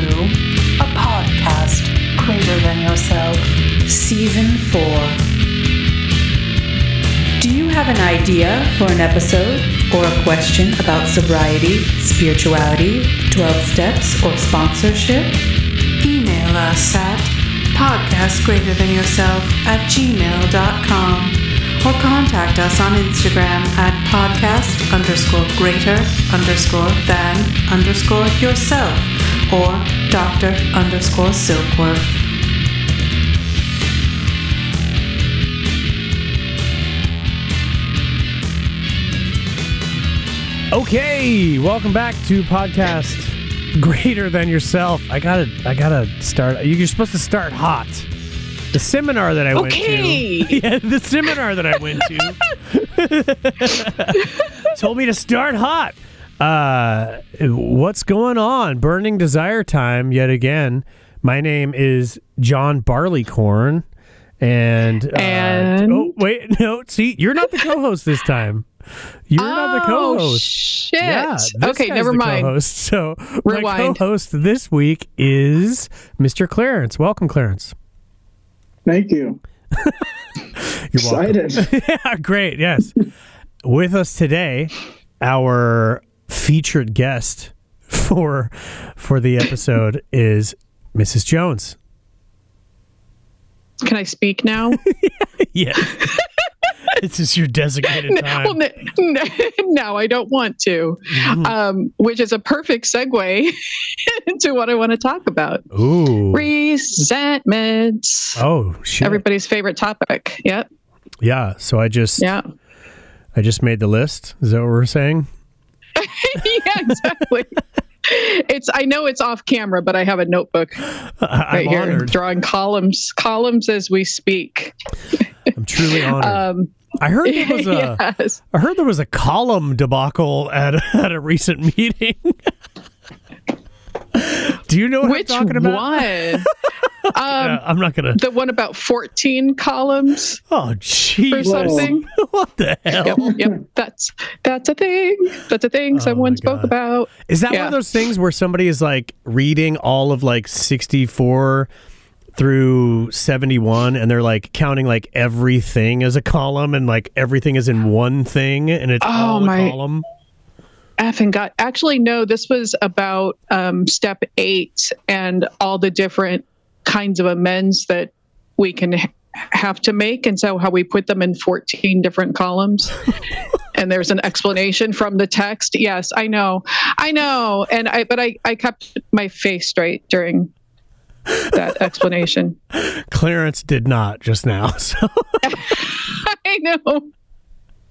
to a podcast greater than yourself, season four. Do you have an idea for an episode or a question about sobriety, spirituality, 12 steps, or sponsorship? Email us at podcastgreaterthanyourself at gmail.com or contact us on Instagram at podcast underscore greater underscore than underscore yourself or Dr. underscore Silkworth. Okay, welcome back to podcast Greater Than Yourself. I gotta, I gotta start. You're supposed to start hot. The seminar that I Okay. went to, yeah, the seminar that I went to, told me to start hot. Uh, what's going on? Burning Desire time yet again. My name is John Barleycorn, and uh, And- oh wait, no, see, you're not the co-host this time. You're not the Oh, co-host. Shit. Yeah, this okay, never the mind. Co-host. So my co-host this week is Mr. Clarence. Welcome, Clarence. Thank you. You're welcome. Excited. yeah, great. Yes, with us today, our featured guest for for the episode is Mrs. Jones. Can I speak now? yeah. this is your designated time. well, no, I don't want to. Mm-hmm. Um, which is a perfect segue into what I want to talk about. Ooh. Resentment. Oh shit. Everybody's favorite topic. Yep. yeah. So I just Yeah. I just made the list. Is that what we're saying? yeah, exactly. It's I know it's off camera, but I have a notebook I- right I'm here honored. drawing columns columns as we speak. I'm truly honored. Um I heard there was a yes. I heard there was a column debacle at at a recent meeting. Do you know what Which I'm talking about? one? um, Yeah, I'm not gonna. the one about 14 columns Oh, or jeez. something. What the hell? Yep, yep. That's that's a thing. That's a thing Oh someone spoke about. Is that one of those things where somebody is like reading all of like 64 through 71 and they're like counting like everything as a column and like everything is in one thing and it's Oh, all my- column? Effing God. Actually, no, this was about um, step eight and all the different kinds of amends that we can ha- have to make. And so, how we put them in 14 different columns. and there's an explanation from the text. Yes, I know. I know. And I, but I, I kept my face straight during that explanation. Clarence did not just now. So I know.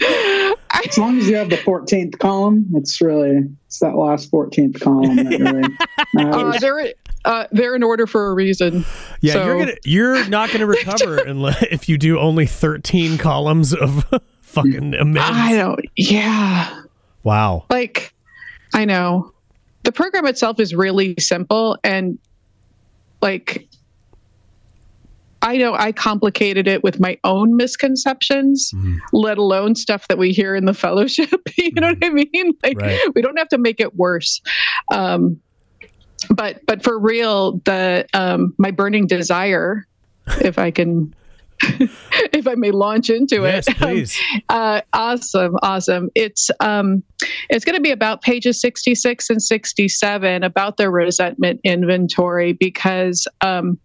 As long as you have the 14th column, it's really it's that last 14th column that really Uh, they're uh, they're in order for a reason. Yeah, So- you're gonna you're not gonna recover unless if you do only 13 columns of fucking amends. I don't. Yeah, Wow. like I know. The program itself is really simple and like I know I complicated it with my own misconceptions, Mhm. let alone stuff that we hear in the fellowship. you know what I mean? Like Right. we don't have to make it worse. Um, but but for real, the um, my burning desire, if I can, if I may launch into Yes, it, um, please. uh, awesome, awesome. It's um, it's going to be about pages sixty six and sixty seven about the resentment inventory because um,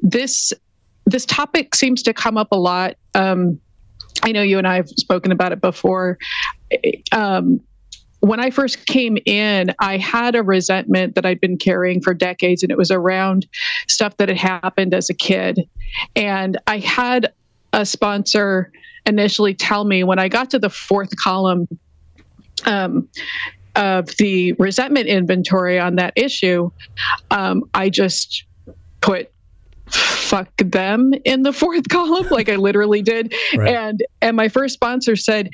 this this topic seems to come up a lot. Um, I know you and I have spoken about it before. Um, when I first came in, I had a resentment that I'd been carrying for decades, and it was around stuff that had happened as a kid. And I had a sponsor initially tell me when I got to the fourth column um, of the resentment inventory on that issue, um, I just put fuck them in the fourth column like i literally did. Right. and and my first sponsor said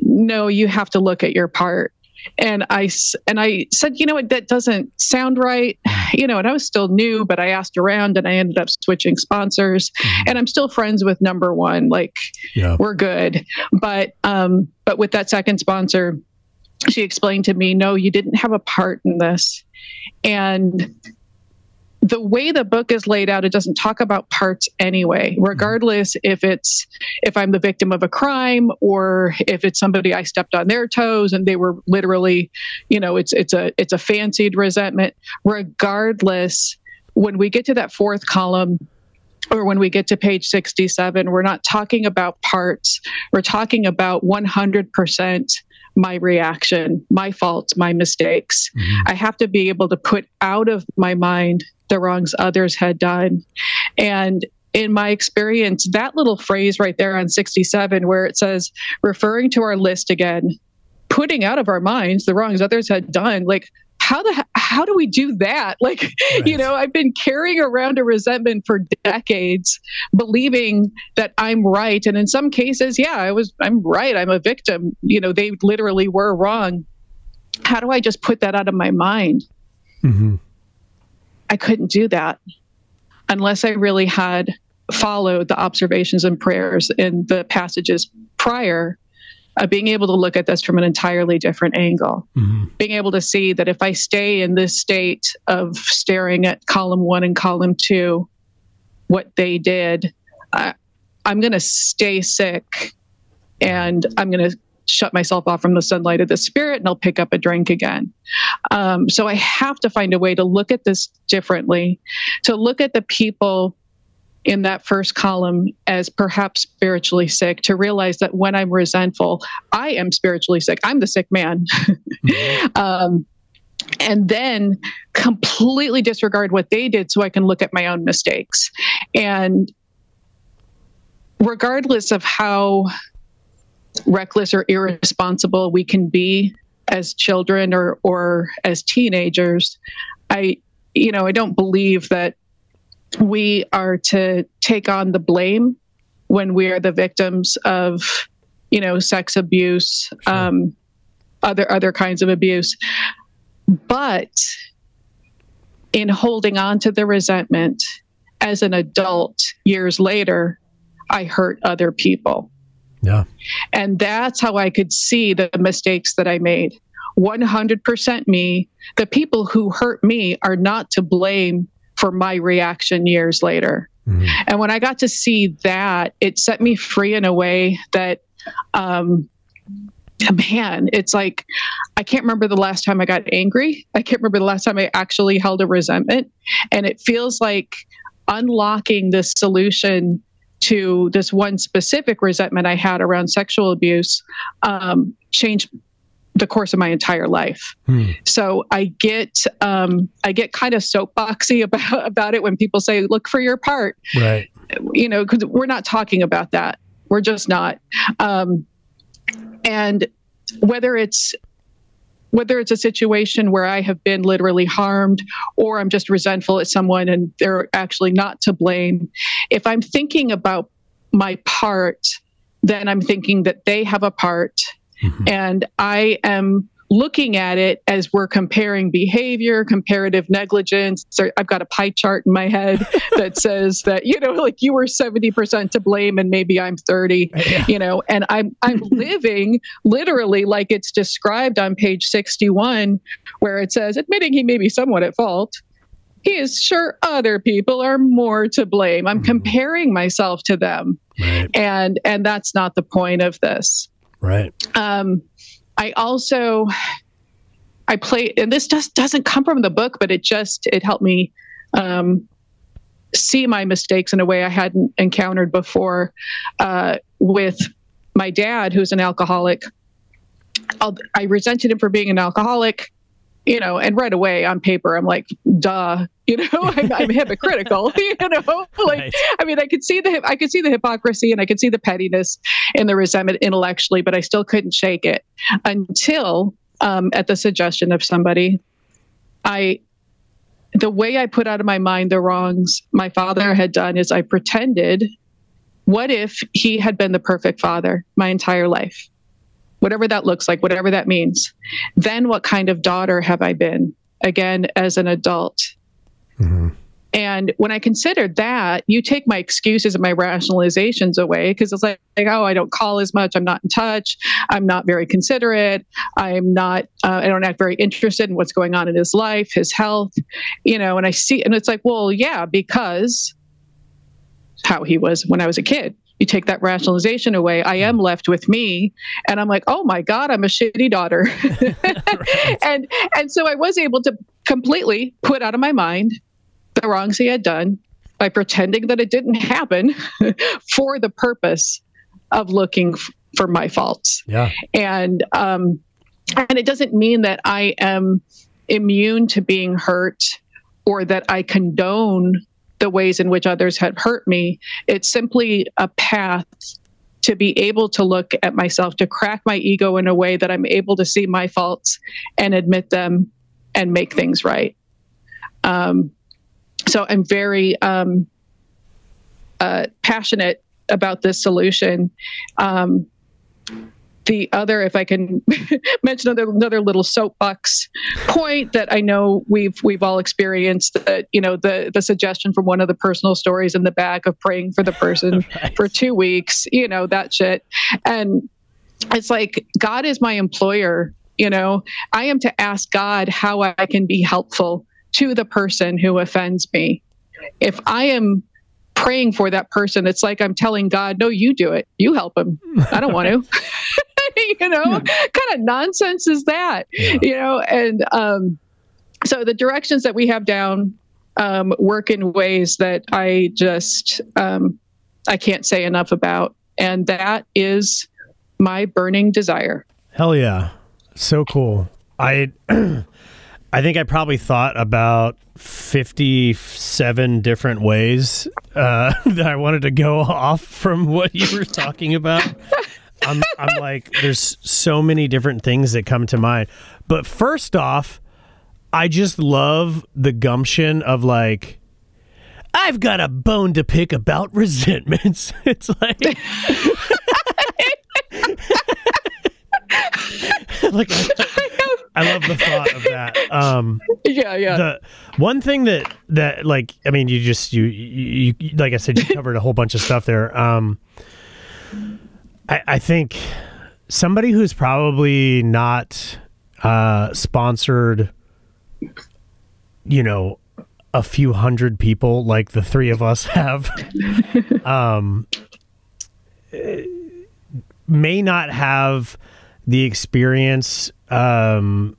no you have to look at your part. And i and i said you know what? That doesn't sound right. You know and i was still new but i asked around and i ended up switching sponsors. Mhm. and i'm still friends with number one like Yeah. we're good. But um but with that second sponsor she explained to me no you didn't have a part in this. And the way the book is laid out, it doesn't talk about parts anyway, regardless if it's if I'm the victim of a crime or if it's somebody I stepped on their toes and they were literally, you know, it's it's a it's a fancied resentment. Regardless, when we get to that fourth column, or when we get to page 67, we're not talking about parts. We're talking about 100% my reaction, my faults, my mistakes. Mm-hmm. I have to be able to put out of my mind the wrongs others had done. And in my experience, that little phrase right there on 67, where it says, referring to our list again, putting out of our minds the wrongs others had done, like, how the how do we do that like right. you know i've been carrying around a resentment for decades believing that i'm right and in some cases yeah i was i'm right i'm a victim you know they literally were wrong how do i just put that out of my mind mm-hmm. I couldn't do that unless I really had followed the observations and prayers in the passages prior uh, being able to look at this from an entirely different angle. Mm-hmm. Being able to see that if I stay in this state of staring at column one and column two, what they did, I, I'm going to stay sick and I'm going to shut myself off from the sunlight of the spirit and I'll pick up a drink again. Um, so I have to find a way to look at this differently, to look at the people in that first column as perhaps spiritually sick, to realize that when I'm resentful, I am spiritually sick. I'm the sick man. mm-hmm. um, and then completely disregard what they did so I can look at my own mistakes. And regardless of how reckless or irresponsible we can be as children or or as teenagers i you know i don't believe that we are to take on the blame when we are the victims of you know sex abuse sure. um, other other kinds of abuse but in holding on to the resentment as an adult years later i hurt other people yeah. And that's how I could see the mistakes that I made. 100% me. The people who hurt me are not to blame for my reaction years later. Mm-hmm. And when I got to see that, it set me free in a way that, um, man, it's like I can't remember the last time I got angry. I can't remember the last time I actually held a resentment. And it feels like unlocking this solution to this one specific resentment I had around sexual abuse um, changed the course of my entire life. Hmm. So I get um, I get kind of soapboxy about about it when people say, "Look for your part." Right. You know, because we're not talking about that. We're just not. Um, and whether it's whether it's a situation where I have been literally harmed or I'm just resentful at someone and they're actually not to blame, if I'm thinking about my part, then I'm thinking that they have a part. Mm-hmm. And I am looking at it as we're comparing behavior, comparative negligence. So I've got a pie chart in my head that says that, you know, like you were 70% to blame and maybe I'm 30, yeah. you know, and I'm I'm living literally like it's described on page 61 where it says admitting he may be somewhat at fault. He is sure other people are more to blame. I'm mm-hmm. comparing myself to them. Right. And and that's not the point of this. Right. Um I also I play, and this just doesn't come from the book, but it just it helped me um, see my mistakes in a way I hadn't encountered before. Uh, with my dad, who's an alcoholic, I resented him for being an alcoholic you know, and right away on paper, I'm like, duh, you know, I'm, I'm hypocritical, you know, like, right. I mean, I could see the, I could see the hypocrisy and I could see the pettiness and the resentment intellectually, but I still couldn't shake it until, um, at the suggestion of somebody, I, the way I put out of my mind the wrongs my father had done is I pretended, what if he had been the perfect father my entire life? Whatever that looks like, whatever that means. Then what kind of daughter have I been? Again, as an adult. Mm-hmm. And when I considered that, you take my excuses and my rationalizations away because it's like, like, oh, I don't call as much. I'm not in touch. I'm not very considerate. I'm not, uh, I don't act very interested in what's going on in his life, his health, you know, and I see, and it's like, well, yeah, because how he was when I was a kid you take that rationalization away i am left with me. And i'm like oh my god i'm a shitty daughter. And and so i was able to completely put out of my mind the wrongs he had done by pretending that it didn't happen for the purpose of looking f- for my faults. Yeah. and um and it doesn't mean that i am immune to being hurt or that i condone the ways in which others have hurt me. It's simply a path to be able to look at myself to crack my ego in a way that i'm able to see my faults and admit them and make things right. Um, so i'm very um, uh, passionate about this solution. Um, the other, if I can mention another another little soapbox point that I know we've we've all experienced that you know the the suggestion from one of the personal stories in the back of praying for the person Right. for two weeks, you know that shit, and it's like God is my employer. You know, I am to ask God how I can be helpful to the person who offends me. If I am praying for that person, it's like I'm telling God, no, you do it. You help him. I don't want to. you know, Yeah. kind of nonsense is that? Yeah. You know, and um, so the directions that we have down um, work in ways that I just um, I can't say enough about, and that is my burning desire. Hell yeah. So cool. I I think I probably thought about 57 different ways uh, that I wanted to go off from what you were talking about. I'm, I'm like, there's so many different things that come to mind. But first off, I just love the gumption of like, I've got a bone to pick about resentments. It's like, like I love the thought of that. Um, Yeah, yeah. the one thing that that like I mean, you just you, you, you like I said, you covered a whole bunch of stuff there. Um, I, I think somebody who's probably not uh, sponsored, you know, a few hundred people like the three of us have, um, may not have the experience um,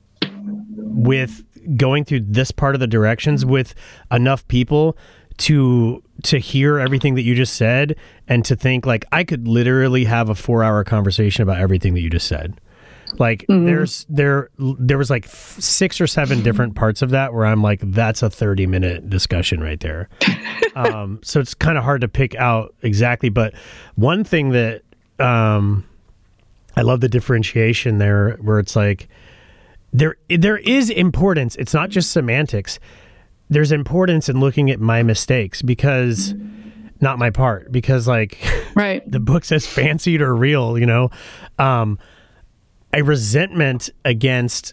with going through this part of the directions with enough people to to hear everything that you just said and to think like I could literally have a 4-hour conversation about everything that you just said. Like there's there there was like f- six or seven different parts of that where I'm like that's a 30 minute discussion right there. um so it's kind of hard to pick out exactly but one thing that um I love the differentiation there where it's like there there is importance. It's not just semantics. There's importance in looking at my mistakes because not my part because like right. the book says fancied or real, you know. Um a resentment against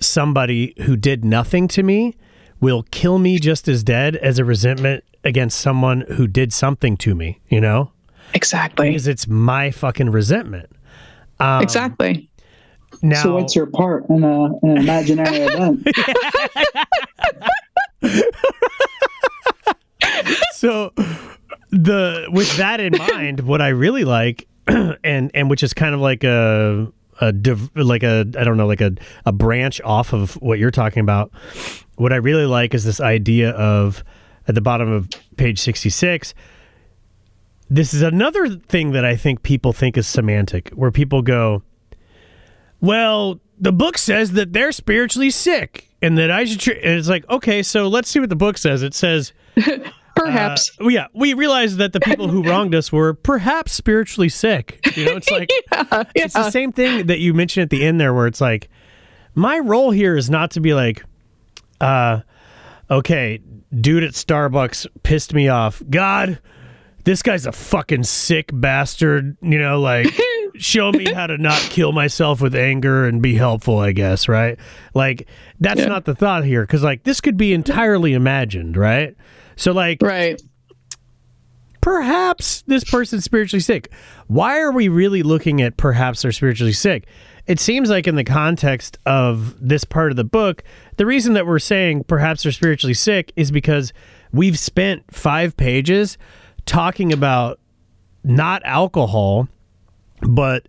somebody who did nothing to me will kill me just as dead as a resentment against someone who did something to me, you know? Exactly. Because it's my fucking resentment. Um, Exactly. Now, so what's your part in, a, in an imaginary event? so the with that in mind, what I really like, and and which is kind of like a a div, like a I don't know like a a branch off of what you're talking about. What I really like is this idea of at the bottom of page 66 this is another thing that I think people think is semantic, where people go, "Well, the book says that they're spiritually sick, and that I should." Tr-. And it's like, okay, so let's see what the book says. It says, Perhaps. uh, yeah, we realized that the people who wronged us were perhaps spiritually sick. You know, it's like yeah, it's the same thing that you mentioned at the end there, where it's like, my role here is not to be like, uh, okay, dude at Starbucks pissed me off. God, this guy's a fucking sick bastard. You know, like. Show me how to not kill myself with anger and be helpful, I guess, right? Like, that's Yeah. not the thought here, because, like, this could be entirely imagined, right? So like Right. perhaps this person's spiritually sick. Why are we really looking at perhaps they're spiritually sick? It seems like in the context of this part of the book, the reason that we're saying perhaps they're spiritually sick is because we've spent 5 pages talking about not alcohol, but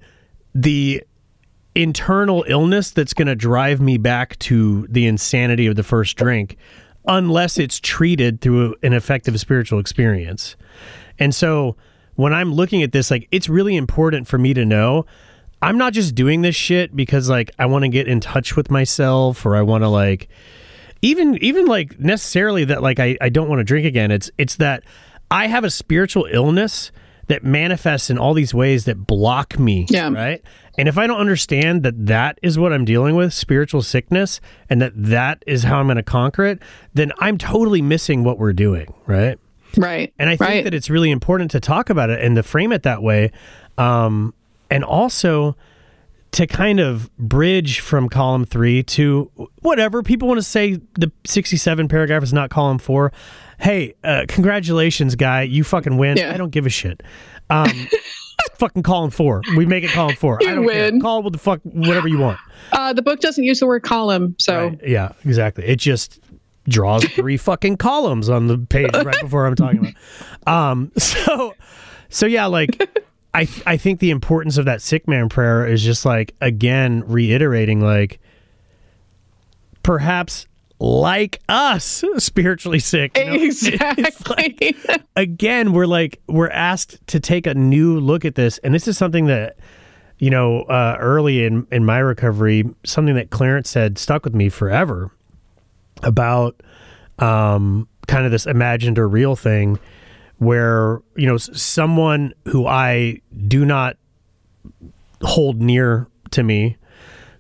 the internal illness that's going to drive me back to the insanity of the first drink unless it's treated through an effective spiritual experience. And so when I'm looking at this, like it's really important for me to know I'm not just doing this shit because like I want to get in touch with myself or I want to like even even like necessarily that like I, I don't want to drink again. It's it's that I have a spiritual illness that manifests in all these ways that block me. Yeah. Right. And if I don't understand that that is what I'm dealing with, spiritual sickness, and that that is how I'm going to conquer it, then I'm totally missing what we're doing. Right. Right. And I think right. that it's really important to talk about it and to frame it that way. Um, and also to kind of bridge from column three to whatever people want to say the 67 paragraph is not column four. Hey, uh, congratulations, guy. You fucking win. Yeah. I don't give a shit. Um, fucking column four. We make it column four. I You don't care. win. Call it what the fuck, whatever you want. Uh, the book doesn't use the word column, so Right. Yeah, exactly. It just draws three fucking columns on the page right before I'm talking about. Um, so, so yeah, like I, th- I think the importance of that sick man prayer is just like again reiterating like perhaps like us spiritually sick. you know? It's like- exactly. again, we're like we're asked to take a new look at this, and this is something that you know uh, early in in my recovery, something that Clarence said stuck with me forever about um, kind of this imagined or real thing, where you know someone who I do not hold near to me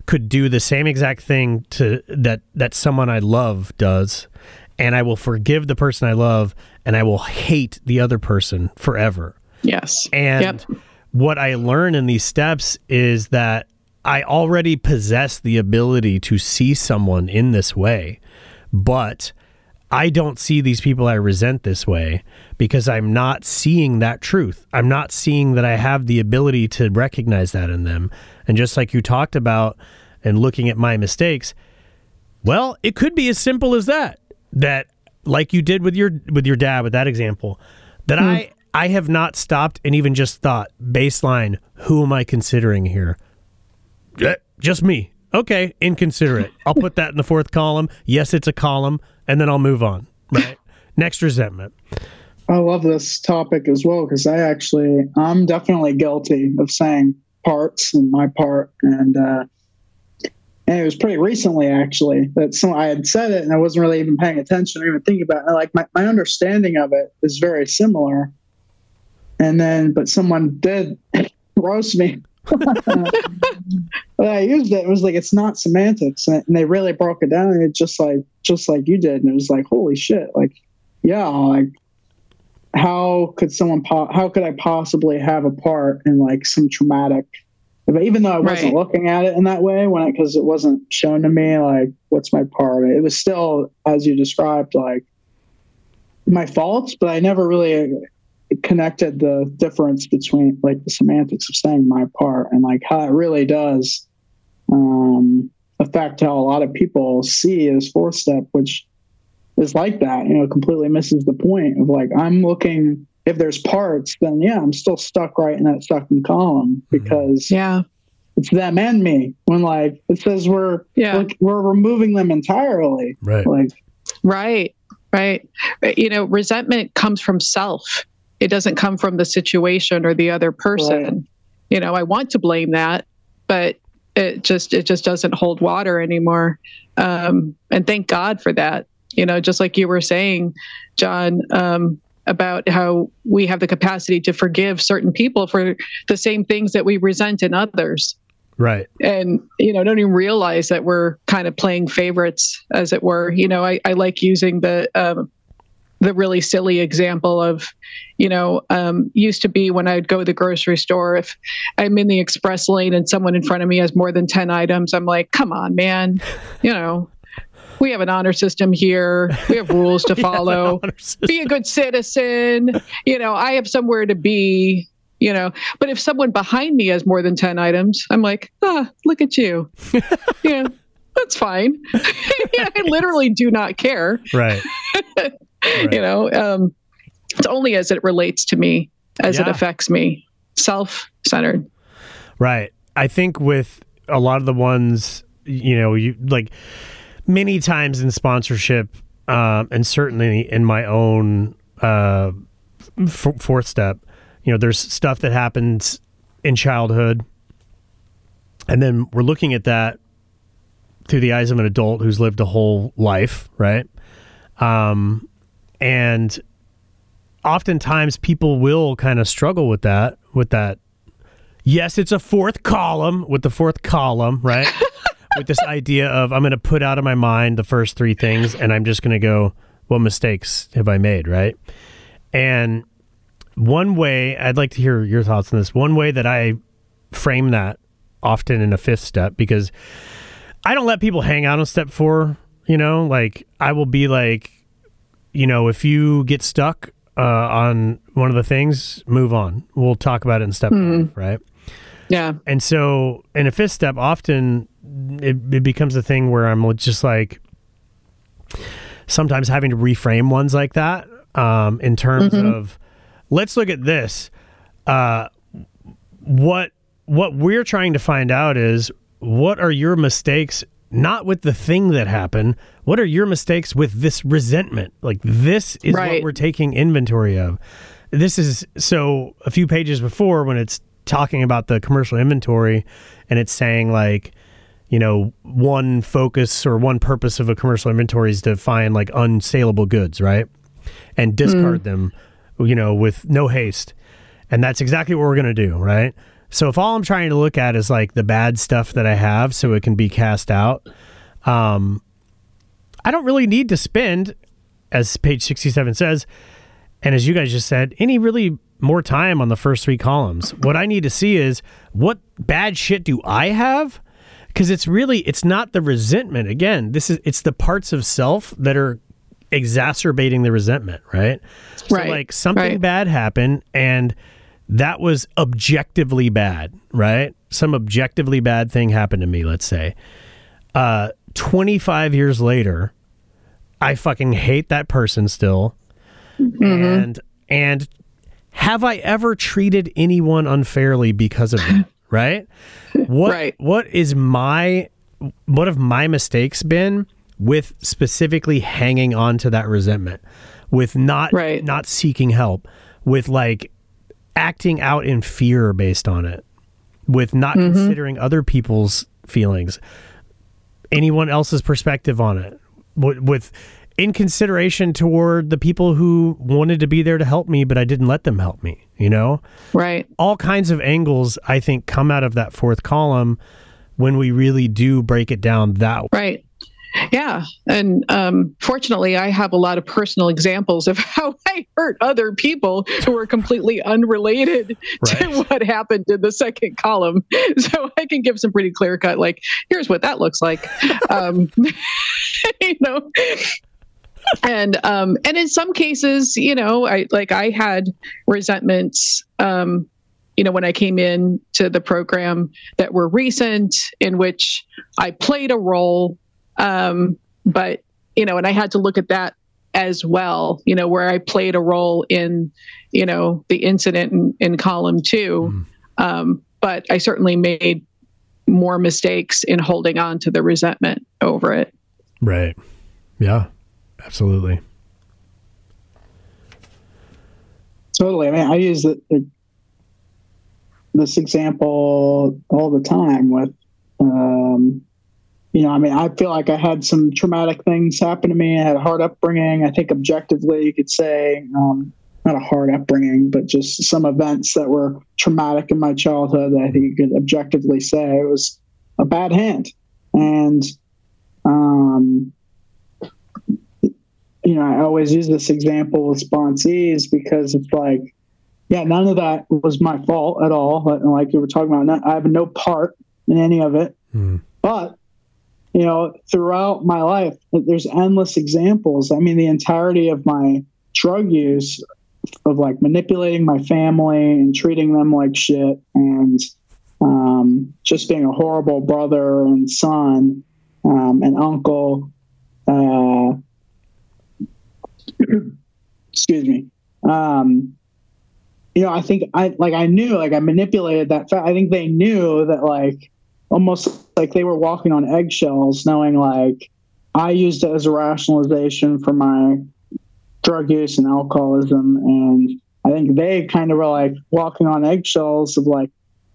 could do the same exact thing to that that someone I love does and I will forgive the person I love and I will hate the other person forever. yes. And Yep. what I learn in these steps is that I already possess the ability to see someone in this way, but I don't see these people I resent this way because I'm not seeing that truth. I'm not seeing that I have the ability to recognize that in them. And just like you talked about and looking at my mistakes, well, it could be as simple as that. That like you did with your with your dad with that example, that I I have not stopped and even just thought baseline, who am I considering here? Eh, Just me. Okay, inconsiderate. I'll put that in the fourth column. Yes, it's a column, and then I'll move on. Right. Next resentment. I love this topic as well because I actually I'm definitely guilty of saying parts and my part and uh and it was pretty recently actually that some I had said it and I wasn't really even paying attention or even thinking about it. Like my, my understanding of it is very similar. And then but someone did roast me. but I used it. It was like it's not semantics, and and they really broke it down. And it just like just like you did, and it was like holy shit, like yeah, like how could someone po- how could I possibly have a part in like some traumatic even though I wasn't Right. looking at it in that way when it because it wasn't shown to me like what's my part it was still as you described like my faults but I never really connected the difference between like the semantics of saying my part and like how it really does um affect how a lot of people see as fourth step which is like that, you know, completely misses the point of like, I'm looking, if there's parts, then yeah, I'm still stuck right in that second column because Yeah. it's them and me. When like it says we're, Yeah. we're, we're removing them entirely. Right. Like, Right. Right. You know, resentment comes from self. It doesn't come from the situation or the other person. Right. You know, I want to blame that, but it just it just doesn't hold water anymore. Um, and thank God for that. You know, just like you were saying, John, um, about how we have the capacity to forgive certain people for the same things that we resent in others. Right. and you know don't even realize that we're kind of playing favorites as it were. You know i, I like using the um, the really silly example of you know um, used to be when i'd go to the grocery store if i'm in the express lane and someone in front of me has more than 10 items i'm like come on man. You know we have an honor system here. We have rules to follow. be a good citizen. You know, I have somewhere to be. You know, but if someone behind me has more than ten items, I'm like, ah, look at you. yeah, that's fine. I literally do not care. Right. right. You know, um, it's only as it relates to me, as yeah. it affects me, self centered. Right. I think with a lot of the ones, you know, you like many times in sponsorship, um, and certainly in my own uh, f- fourth step, you know, there's stuff that happens in childhood, and then we're looking at that through the eyes of an adult who's lived a whole life, right? Um, and oftentimes people will kind of struggle with that, with that. Yes, it's a fourth column with the fourth column, right? with this idea of I'm going to put out of my mind the first three things and I'm just going to go, what mistakes have I made, right? And one way I'd like to hear your thoughts on this. One way that I frame that often in a fifth step because I don't let people hang out on step four. You know, like I will be like, you know, if you get stuck uh, on one of the things, move on. We'll talk about it in step mm. five, right? Yeah. And so in a fifth step, often it, it becomes a thing where I'm just like sometimes having to reframe ones like that um, in terms mm-hmm. of let's look at this. Uh, what what we're trying to find out is what are your mistakes not with the thing that happened what are your mistakes with this resentment like this is right. what we're taking inventory of this is so a few pages before when it's talking about the commercial inventory and it's saying like you know, one focus or one purpose of a commercial inventory is to find like unsaleable goods, right? And discard mm. them, you know, with no haste. And that's exactly what we're going to do, right? So if all I'm trying to look at is like the bad stuff that I have so it can be cast out, um, I don't really need to spend, as page 67 says, and as you guys just said, any really more time on the first three columns. What I need to see is what bad shit do I have because it's really it's not the resentment. Again this is it's the parts of self that are exacerbating the resentment right? Right so like something right. bad happened and that was objectively bad right? Some objectively bad thing happened to me let's say. Uh 25 years later i fucking hate that person still. Mm-hmm. and and have i ever treated anyone unfairly because of it right what right. what is my what have my mistakes been with specifically hanging on to that resentment, with not right. not seeking help, with like acting out in fear based on it, with not mm-hmm. considering other people's feelings, anyone else's perspective on it, with, with in consideration toward the people who wanted to be there to help me, but I didn't let them help me, you know? Right. All kinds of angles, I think, come out of that fourth column when we really do break it down that way. Right. Yeah. And um, fortunately, I have a lot of personal examples of how I hurt other people who are completely unrelated right. to what happened in the second column. So I can give some pretty clear cut, like, here's what that looks like. um, you know, and um and in some cases you know i like i had resentments um you know when i came in to the program that were recent in which i played a role um but you know and i had to look at that as well you know where i played a role in you know the incident in, in column 2 mm. um but i certainly made more mistakes in holding on to the resentment over it. Right. Yeah Absolutely. Totally. I mean, I use the, the, this example all the time with, um, you know, I mean, I feel like I had some traumatic things happen to me. I had a hard upbringing. I think objectively, you could say, um, not a hard upbringing, but just some events that were traumatic in my childhood. I think you could objectively say it was a bad hand. And, um, you know, I always use this example with sponsees because it's like, yeah, none of that was my fault at all. Like you were talking about, I have no part in any of it. Mm. But you know, throughout my life, there's endless examples. I mean, the entirety of my drug use of like manipulating my family and treating them like shit and um, just being a horrible brother and son um, and uncle. Uh, excuse me. Um, you know, I think I like I knew like I manipulated that. Fa- I think they knew that like almost like they were walking on eggshells, knowing like I used it as a rationalization for my drug use and alcoholism, and I think they kind of were like walking on eggshells of like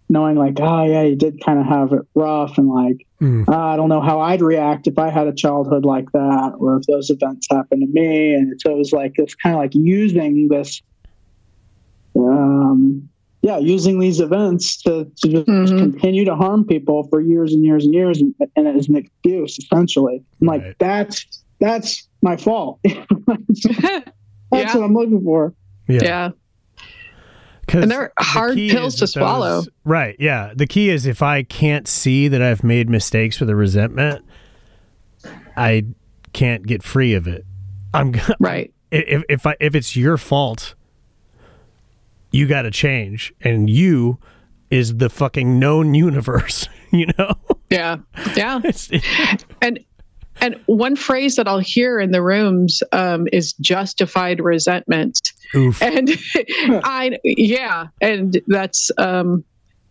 knowing like oh yeah you did kind of have it rough and like Mm. uh, I don't know how I'd react if I had a childhood like that or if those events happened to me. And so it was like it's kind of like using this, um, yeah, using these events to, to just Mhm. continue to harm people for years and years and years, and, and as an excuse, essentially. I'm like, Right. that's that's my fault. that's yeah. what I'm looking for. yeah. 'Cause And they're hard key pills to swallow. those- right. Yeah. The key is if I can't see that I've made mistakes with a resentment, I can't get free of it. I'm Right. If if I, if it's your fault, you got to change, and you is the fucking known universe. You know. Yeah. Yeah. And and one phrase that I'll hear in the rooms um, is justified resentment. Oof. And I yeah, and that's um,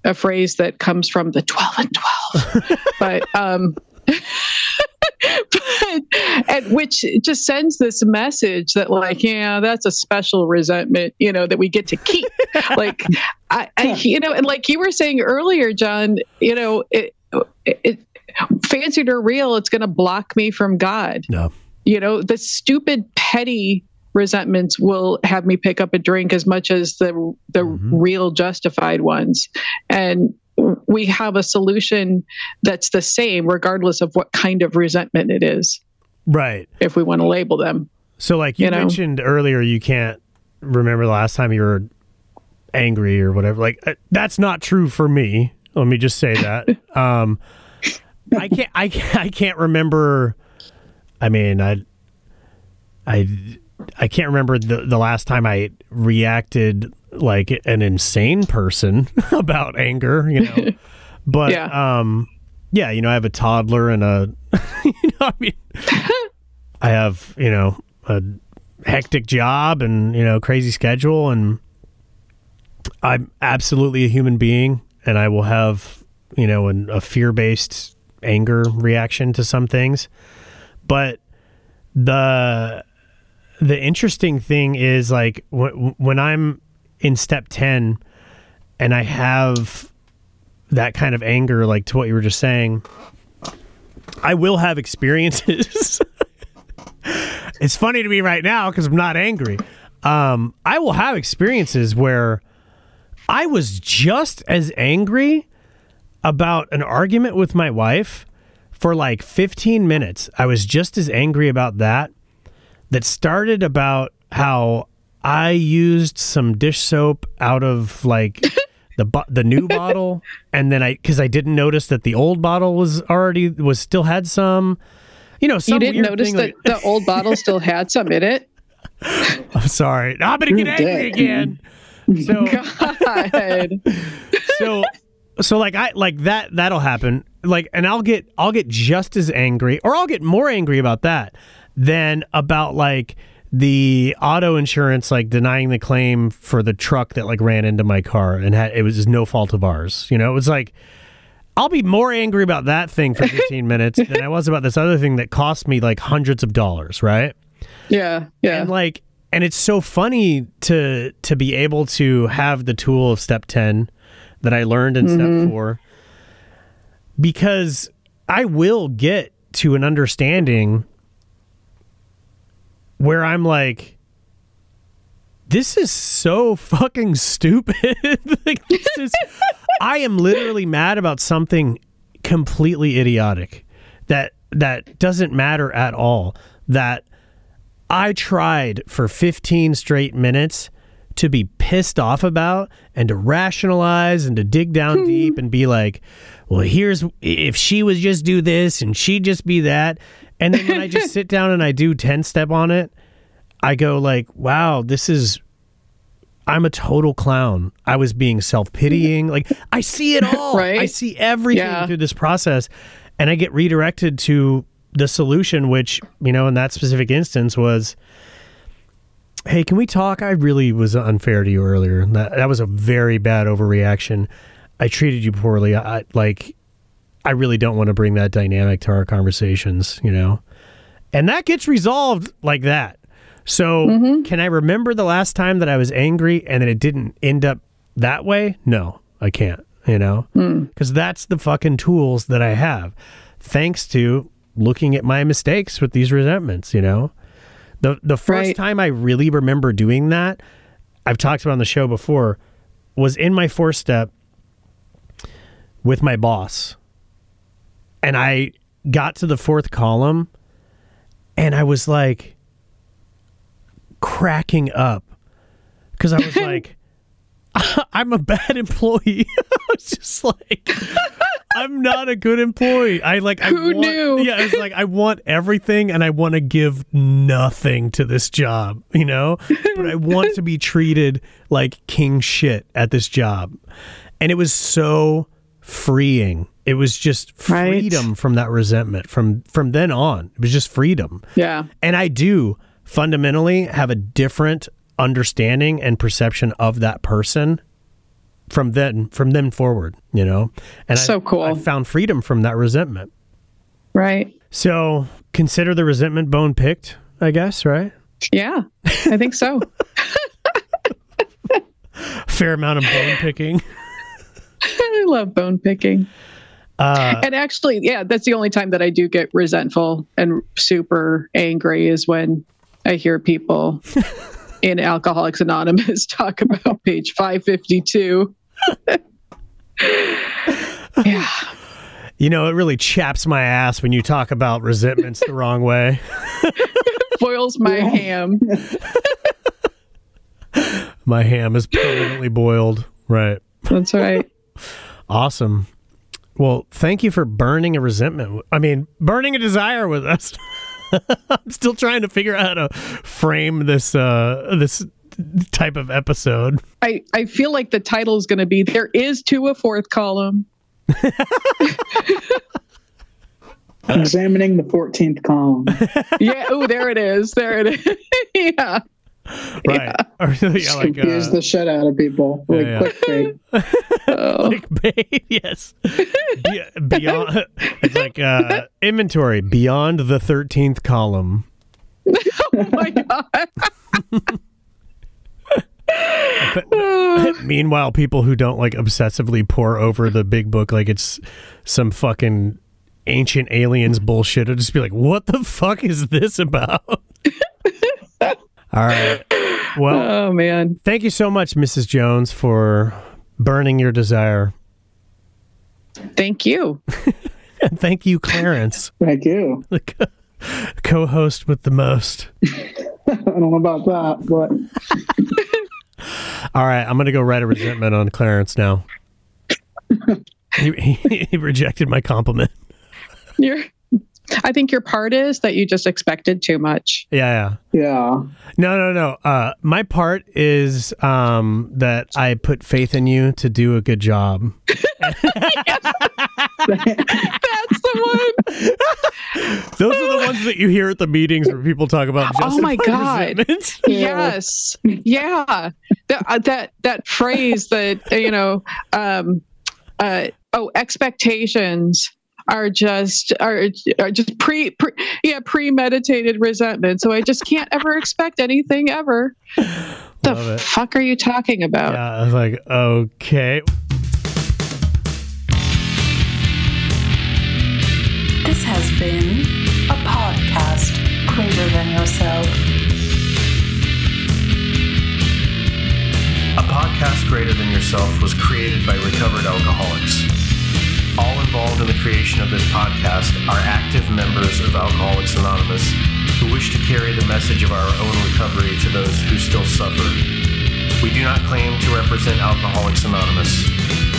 a phrase that comes from the twelve and twelve. but um but, and which just sends this message that like yeah that's a special resentment you know that we get to keep like I, I you know and like you were saying earlier john you know it, it, it fancied or real it's going to block me from god No. you know the stupid petty resentments will have me pick up a drink as much as the the Mhm. real justified ones and we have a solution that's the same regardless of what kind of resentment it is Right. if we want to label them So, like you, You know? mentioned earlier, you can't remember the last time you were angry or whatever. Like uh, that's not true for me. Let me just say that. um, I can't. I can't, I can't remember. I mean, I, I, I can't remember the the last time I reacted like an insane person about anger. You know, but Yeah. um, yeah, you know, I have a toddler and a, you know, I mean, I have, you know, a hectic job and, you know, crazy schedule and I'm absolutely a human being and I will have, you know, an, a fear-based anger reaction to some things. But the the interesting thing is like when I'm in step 10 and I have that kind of anger like to what you were just saying, I will have experiences it's funny to me right now because I'm not angry. Um, I will have experiences where I was just as angry about an argument with my wife for like 15 minutes. I was just as angry about that. That started about how I used some dish soap out of like the bo- the new bottle, and then I because I didn't notice that the old bottle was already was still had some. You know, some you didn't notice that like- the old bottle still had some in it I'm sorry. I'm gonna get You're angry again. So god so so like I like that that'll happen. Like and I'll get I'll get just as angry or I'll get more angry about that than about like the auto insurance like denying the claim for the truck that like ran into my car and had it was no fault of ours. You know, it was like I'll be more angry about that thing for 15 minutes than I was about this other thing that cost me like hundreds of dollars, right? yeah yeah and like and it's so funny to to be able to have the tool of step 10 that i learned in step mm-hmm. 4 because i will get to an understanding where i'm like this is so fucking stupid like this is i am literally mad about something completely idiotic that that doesn't matter at all that I tried for 15 straight minutes to be pissed off about and to rationalize and to dig down hmm. deep and be like, well, here's if she was just do this and she'd just be that. And then when I just sit down and I do 10 step on it, I go like, wow, this is I'm a total clown. I was being self-pitying. Like I see it all. Right? I see everything Yeah. through this process and I get redirected to the solution which, you know, in that specific instance was Hey, can we talk? I really was unfair to you earlier. That that was a very bad overreaction. I treated you poorly. I like I really don't want to bring that dynamic to our conversations, you know. And that gets resolved like that. So, mm-hmm. can I remember the last time that I was angry and that it didn't end up that way? No, I can't, you know? Hmm. Because that's the fucking tools that I have thanks to looking at my mistakes with these resentments, you know? The the first Right. time I really remember doing that, I've talked about on the show before, was in my four step with my boss. And I got to the fourth column and I was like cracking up because I was like, I'm a bad employee. I was just like, I'm not a good employee. I like, I Who want, knew? Yeah, it's like I want everything and I want to give nothing to this job, you know. But I want to be treated like king shit at this job, and it was so freeing. It was just Right. freedom from that resentment. From from then on, it was just freedom. Yeah. And I do fundamentally have a different understanding and perception of that person from then from then forward, you know. And So I, cool. I found freedom from that resentment. Right. So consider the resentment bone picked, I guess, right? Yeah. I think so. Fair amount of bone picking. I love bone picking. Uh, And actually, yeah, that's the only time that I do get resentful and super angry is when I hear people in Alcoholics Anonymous talk about page 552. yeah. you know, it really chaps my ass when you talk about resentments the wrong way. Boils my ham. My ham is permanently boiled. Right. That's right. Awesome. Well, thank you for burning a resentment. I mean, burning a desire with us. I'm still trying to figure out how to frame this uh this type of episode. I, I feel like the title is going to be There Is to a Fourth Column. Examining the 14th column. Yeah. Oh, there it is. There it is. yeah. Right. Or, yeah, like Confuse uh, the shit out of people. Like yeah. clickbait. Oh, clickbait. yes. Be- beyond it's like uh inventory beyond the 13th column. oh my God. Meanwhile, people who don't like obsessively pore over the big book like it's some fucking ancient aliens bullshit, will just be like, "What the fuck is this about?" All right. Well, oh, man. thank you so much, Mrs. Jones, for burning your desire, Thank you. and thank you, Clarence, Thank you. the co- co-host with the most. I don't know about that, but All right, I'm gonna go write a resentment on Clarence now. he, he, he rejected my compliment. You're, I think your part is that you just expected too much. Yeah, yeah. yeah. No, no, no. Uh, my part is um, that I put faith in you to do a good job. That's the one. Those are the ones that you hear at the meetings where people talk about. Oh my God. yes. Yeah. That, uh, that, that phrase that, uh, you know, um, uh, oh, expectations are just are, are just pre, pre yeah premeditated resentment so i just can't ever expect anything ever the it. fuck are you talking about Yeah, I was like, okay. This has been a podcast greater than yourself. A podcast greater than yourself was created by recovered alcoholics. All involved in the creation of this podcast are active members of Alcoholics Anonymous who wish to carry the message of our own recovery to those who still suffer. We do not claim to represent Alcoholics Anonymous.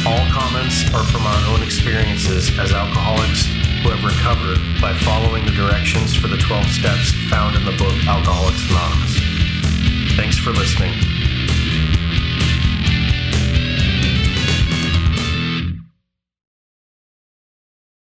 All comments are from our own experiences as alcoholics who have recovered by following the directions for the 12 steps found in the book Alcoholics Anonymous. Thanks for listening.